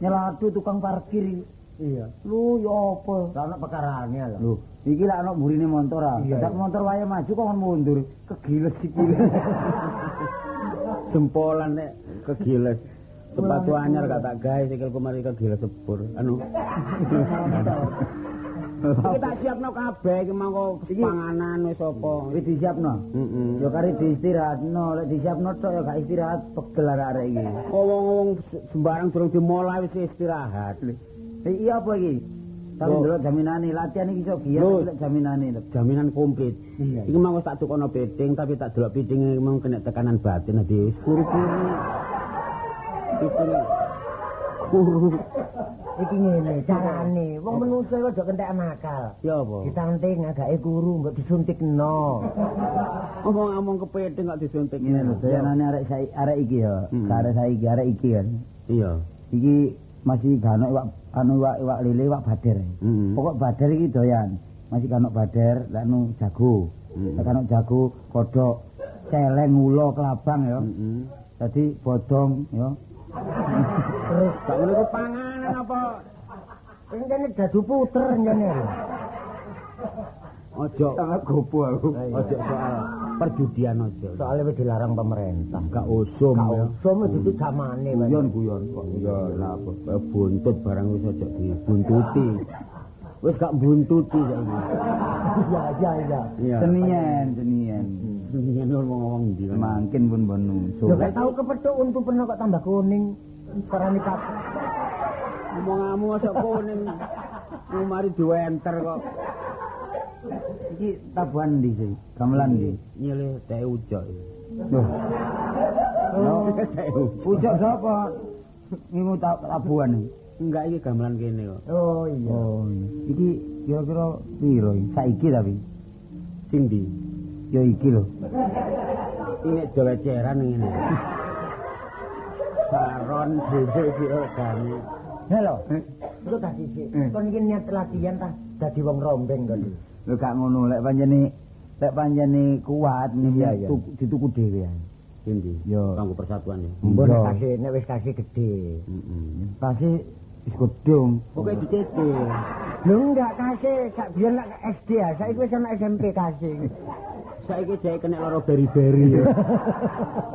Nyelatu tukang parkir. Iya. Lu ya apa? Lah ono pekarane lho. Lho, iki lak ana burine motor ah. Iya, Dak iya. motor wae maju kok mundur. Kegiles sikile. Jempolan nek kegiles. Sepatu anyar gak tak gawe sikilku mari kegiles sepur. Anu. Iki tak siapno kabeh iki mangko panganan wis apa. Wis disiapno? Heeh. Ya kari diistirahatno, lek disiapno tok ya gak istirahat pegel arek iki. Wong-wong sembarang durung dimulai wis istirahat. Iya apa iki? Tapi Lho. ndelok jaminane latihan iki iso giat Lho. lek jaminane. jaminan komplit. Iya. Iki wis tak tukono piting tapi tak delok pitinge mau kena tekanan batin dadi wis kuru-kuru. Piting kuru. iki ngene carane. Wong menungso iku aja kentek nakal. Ya apa? Ditanting agake kuru mbok disuntikno. Ngomong-ngomong kepiting kok disuntik Ngene lho, doyanane arek saiki arek iki ya. Hmm. Arek saiki arek iki kan. Iya. Iki masih gano iwak anu iwak iwak lele iwak bader. Heeh. Pokok bader iki doyan. Masih kano bader, lek anu jago. Hmm. Lek kano jago, kodhok, celeng, ulo, kelabang ya. Heeh. Dadi bodong ya. Terus Gak iku panganan apa? Ini dadu puter njane. Ojo gopo aku. ojo soal perjudian ojo. Soalnya wis dilarang pemerintah. Gak usum Gak ya. usum wis itu zamane. Pak. Guyon guyon kok. Ya lah buntut barang wis ojo dibuntuti. Wis gak buntuti saiki. Iya iya. Iya. Senian, senian. Senian ngomong-ngomong ndi kan. Makin pun bon nuso. Yo gak tau kepethuk untu peno kok tambah kuning. Karane pak. Ngomong-ngomong osok kuning. Mari diwenter kok. Iki tabuhan ndi sih? Gamelan ndi? Nyilih teh ucok. Loh. Oh. Pucuk sapa? Ngingu ta- tabuhan iki. Enggak iki gamelan kene kok. Oh iya. Oh, iya. iki kira-kira piro iki? Saiki tapi. Sing ndi? Ya iki lho. Ini jaweceran ngene. Saron dhewe kira gane. Halo. Lu tadi sih. Hmm. Kon iki niat latihan ta dadi wong rombeng kon. Lho gak ngono lek panjene lek panjene kuat Iya, iya. tuku- dituku dhewe ae. Sing ndi? Yo. Kanggo persatuan ya. Mbon Iya. kasih nek wis kasih gede. Heeh. Pasti wis gedung. Pokoke dicece. Lho enggak kasih sak biyen lak SD ya, saiki wis ana SMP kasih. Saiki dhek kena lara beri-beri ya.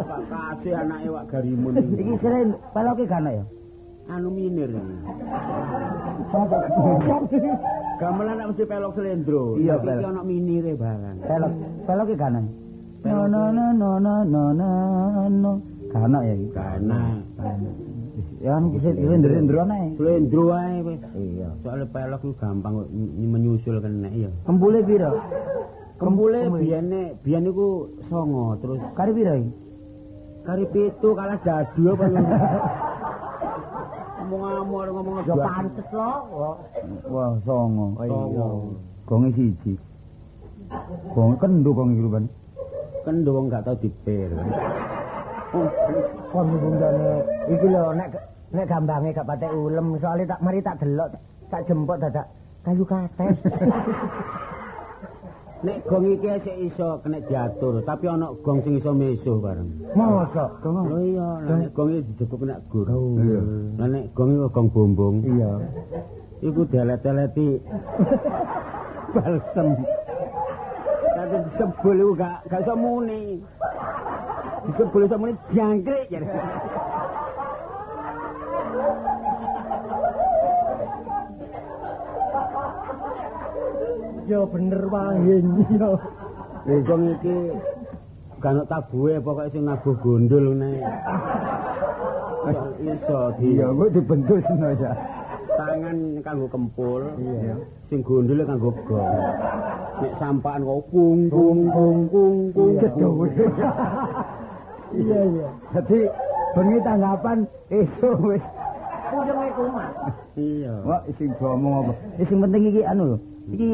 Pak kasih anake wak garimun Iki sering peloke gak ana ya? anu minir. Gamelan nek mesti pelok slendro. Iya, Iki pelok. ana minire barang. Pelok peloke gak ana. No no no no no no no no. Gak ana ya iki. Kana. Ya kan iki ndero-ndero ae. Slendro ae wis. Iya. Soale pelok ku gampang kok menyusul kena iya. Kembule piro? Kembule biyane biyen niku songo terus Kari piro iki? kari pitu kalah dadu apa ngono. Ngomong Ya pantes kok. Wah, songo. Songo. Gonge siji. Gong kendo gong iki rupan. Kendo wong gak tau dipir. Kon bundane iki lho nek nek gambange gak patek ulem soalnya tak mari tak delok tak jemput dadak kayu kates. Nek gong iki sik iso kena diatur, tapi ana gong sing iso mesuh bareng. Mosok. Lho iya, nek gong iki dijebuk kena gur. Iya. Lah nek gong iki gong bombong. Iya. Iku delet-deleti balsem. Tapi disebul iku gak gak iso muni. Disebul iso muni jangkrik jare. Yo bener wae yo. Gong iki ono tabuhe pokoke sing nabuh gondol ngene. Iso di Iya, kok dibentuk seno ya. tangan kanggo kempul. Iya. Sing gondole kanggo gong. Nek sampahan kok kung kung kung kung Gedhe. Iya, iya. Dadi bengi tanggapan esuk wis. Puyenge kumat. Iya. Wah, sing ngomong apa? Sing penting iki anu lho. Iki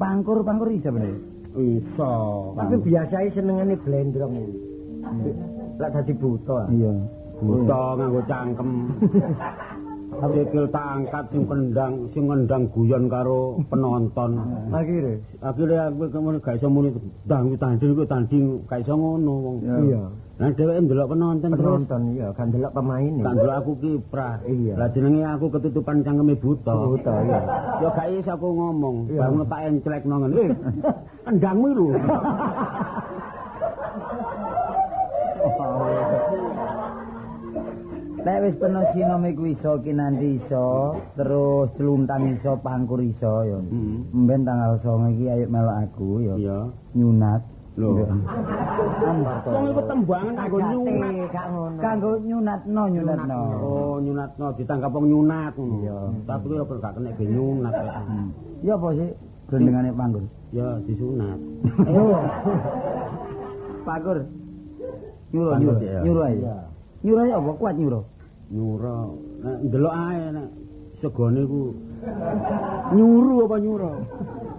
pangkur-pangkur iso bener. Iso. Tapi biasanya senengane blendrong iki. Lek dadi buta. Iya. Buta nganggo cangkem. Sikil tak angkat sing kendang, sing ngendang guyon karo penonton. Akhire. Akhire aku kemudian gak iso muni ndang tanding iku tanding gak iso ngono wong. Iya. Lah dheweke ndelok penonton terus Penonton iya kan delok pemain tak ndelok aku kiprah. Iya. Lah jenenge aku ketutupan cangkeme buta. Buta, iya. Ya gak iso aku ngomong. Iya. Bangun tak enclekno ngene. Eh, kendangmu lho. Lek wis penuh sinome kuwi iso kinanti iso, terus celuntang iso, pangkur iso ya. Heeh. Mben tanggal 9 iki ayo melok aku ya. Iya. Nyunat. Lho. Wong iku tembangan kanggo nyunat. gak ngono. Kanggo nyunatno, nyunatno. Oh, nyunatno ditangkap wong nyunat ngono. Iya. Tapi kuwi ora gak kena be nyunat kok. Ya apa sih gendengane pangkur? Ya disunat. Ayo. Pangkur. Nyuro, Pangkur, nyuro. ya. Nyuro ae. Nyuro ae apa kuat nyuro? Nyuro. Nek ndelok ae nek segone ku nyuru apa nyuro?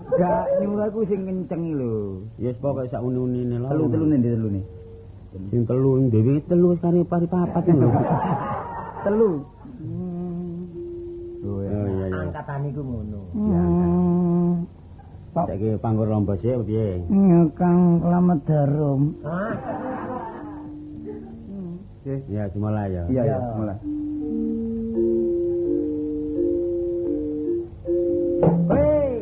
Gak nyuruh aku sing kencengi lho. Ya yes, pokoke sak uni-unine lho. Telu-telune ndi telune? Sing telu ing dhewe telu wis kari pari papat lho. Telu. Oh iya iya. Angkatan iku ngono. Hmm. Saiki panggur lomba sik piye? Ya Kang Slamet Darum. Hah? Ya dimulai ya. Iya, iya, mulai. Hei.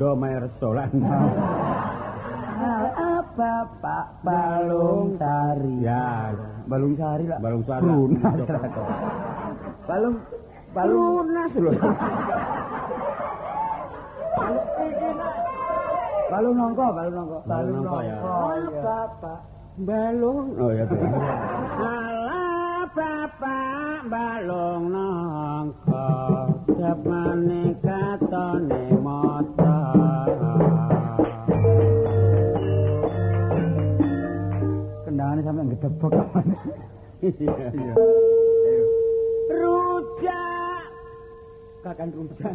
Balung bendo mae restoran. apa pak balung sari Ya, balung sari lah balung suara. lunas balung balung lunas lho. balung nongko balung nongko Balung nongko, ya. bapak Balung. Oh ya. Alah bapak balung nongko Japane katone Sampai ngedebok Iya. Rujak Kakan rujak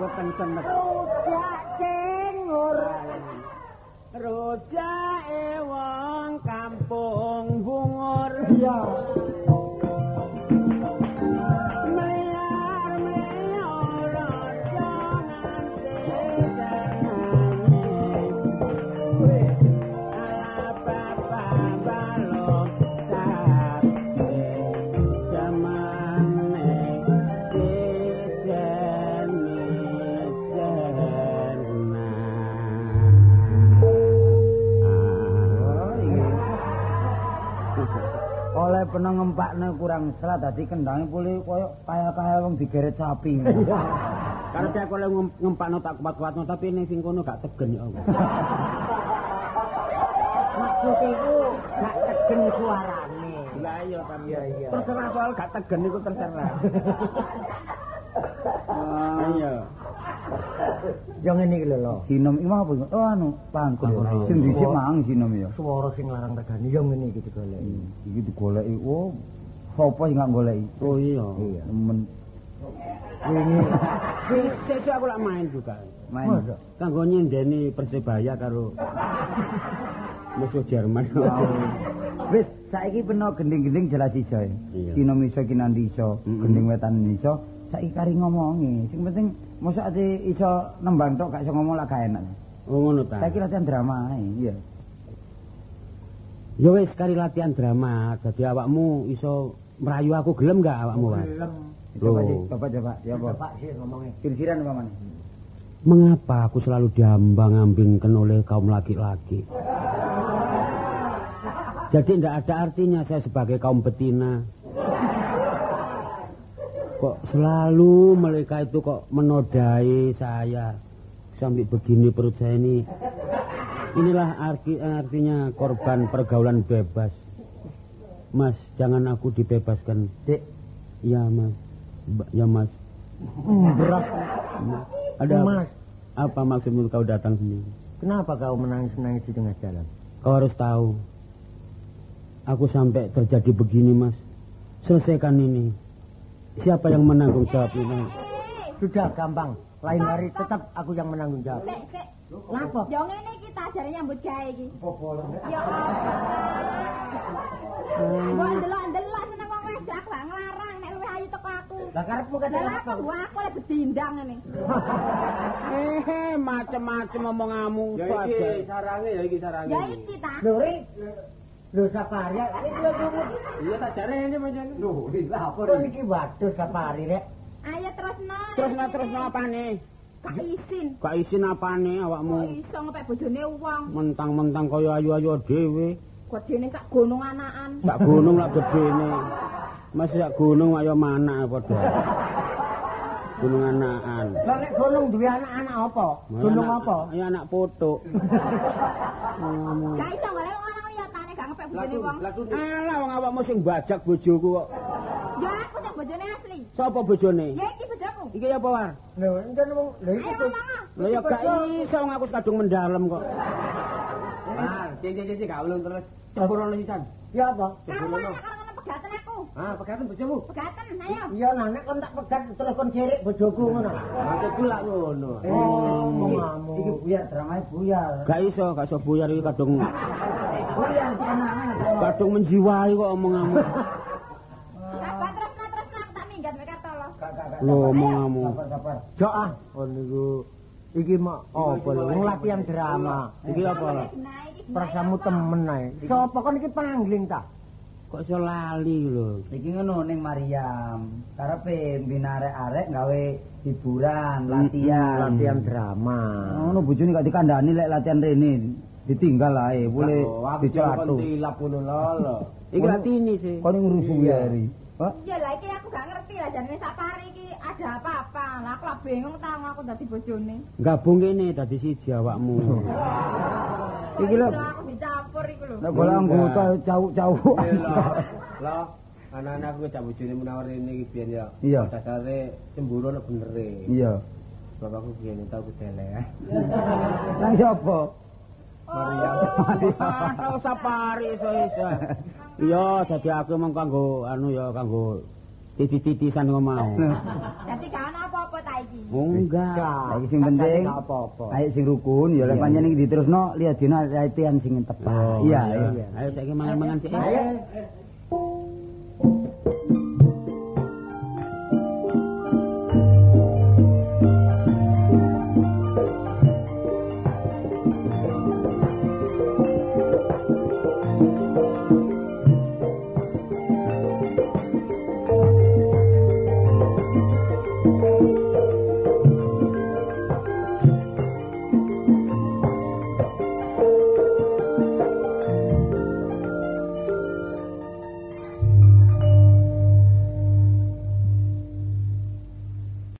Gue kenceng Rujak cengur Rujak wong kampung bungur Iya pernah ngempakne kurang selat dadi kendange pulih koyo kaya-kaya wong digeret sapi. Karena saya kalau ngem- ngempakno tak kuat-kuatno tapi ning sing kono gak tegen ya Allah. Maksud iku gak tegen suarane. Lah iya kan. Iya, iya. Terserah soal gak tegen iku terserah. Ah, iya. Yo ngene iki lho. Sinom iki apa? Oh anu, pangkul. Pangkul. Sing dhisik mang sinom ya. Swara sing larang regani yo ngene iki digoleki. Iki digoleki. Oh, sapa sing gak goleki? Oh iya. Iya, men Wingi Sesuk aku lak main juga. main. Kanggo nyendeni Persebaya karo musuh Jerman. Wis, saiki peno gending-gending jelas iso. ya. Sinom iso kinandi iso, gending wetan iso. Saiki kari ngomongi. Sing penting mosok ate iso nembang tok gak iso ngomong lah gak enak. Oh ngono ta. Saiki latihan drama ae, iya. Ya wis kari latihan drama, dadi awakmu iso merayu aku gelem gak awakmu, Pak? Gelem. Coba sih, coba coba. Ya apa? Pak sih ngomongnya. Sir-siran apa mana? Mengapa aku selalu diambang-ambingkan oleh kaum laki-laki? Jadi tidak ada artinya saya sebagai kaum betina. Kok selalu mereka itu kok menodai saya. Sampai begini perut saya ini. Inilah arti, artinya korban pergaulan bebas. Mas, jangan aku dibebaskan. Dek, Ya, Mas. Ba- Ya, Mas. Berat. Ada apa? Mas, Apa maksudmu kau datang sini? kenapa kau menangis-nangis di tengah jalan? Kau harus tahu. Aku sampai terjadi begini, Mas. Selesaikan ini. Siapa yang menanggung jawab ini? Sudah gampang. Lain hari tetap aku yang menanggung jawab. Yo ngene iki tak ajare nyambut gawe iki. Ya. Mbok ndelok-ndelok seneng wong wedok aku gak nglarang nek luwih ayu teko aku. Lah karepmu kate Lah apa? aku gua aku oleh bedindang ngene. Eh, macem-macem omonganmu. Ya iki sarange ya iki sarange. Ya iki ta. Lho Lho sapari iki lho Iya tak jare ini pancen. Lho, lha apa Kok iki waduh sapari rek. Ayo terusno. Terus no terus no apane? Gak izin. Gak isin apane Kok awakmu? iso ngepek bojone wong. Mentang-mentang kaya ayu-ayu dhewe. Gedene sak gunung anakan. Sak gunung lak gedene. Masih sak gunung ayo mana padha. Gunung anakan. Lah nek gunung duwe anak-anak apa? Gunung apa? Ya anak foto. Gak iso golek wong bojone wong. Awakmu sing bajak bojoku kok. Ya aku sing bojone asli. Sapa bojone? Ya iki bojoku. Iki apa war? Lho enten wong lho iki. Lah ya gak iso wong aku kadung mendalem kok. Mar, cici-cici gak ulun terus. Cepurone sisan. Ya apa? Kamu anak pegaten aku. Ah, pegatan bojomu. Pegaten ayo. Iya nah nek kon tak pegat terus kon jerik bojoku ngono. Maksudku lak ngono. Oh, ngomamu. Iki buyar dramae buyar. Gak iso, gak iso buyar iki kadung Buyar apa? kadung menjiwai kok omonganmu. Sabar terusno terusno aku tak minggat mek tolo. Lho omonganmu. Sabar sabar. Jo ah, oh niku iki mak apa lho wong latihan drama. Iki apa lah? Prasamu temen ae. Sopo kon iki pangling ta? Kok iso lali lho. Iki ngono ning Mariam. Karepe mbina arek-arek gawe hiburan, latihan. Latihan drama. Ngono bojone gak dikandani lek latihan rene. Ditinggal ae, boleh Aku dicatu. tilap ngono lho. Iki latini sih. Kon ngurus buyari. Pak, Iya lah iki aku gak ngerti lah jane sapari iki ada apa-apa. Lah aku lah bingung ta aku dadi bojone. Gabung kene dadi siji awakmu. Iki lho. Iso dicampur iku lho. Nek golek anggota cawuk-cawuk. Lho, anak-anak aku cak bojone menawar ini iki biyen ya. Iya. Dasare cemburu nek benere. Iya. Bapakku biyen tau kedele ya. Nang sapa? Maria. Tau sapari iso-iso. Iya, dadi aku mung kanggo anu ya kanggo titi-titisan kok mau. Dadi gak ana apa-apa ta iki. Oh, enggak. Iki sing penting. Apa-apa. Ayo sing rukun ya lek pancen iki diterusno lihat dina latihan sing tepat. Iya, iya. Ayo saiki mangan-mangan sik. Ayo.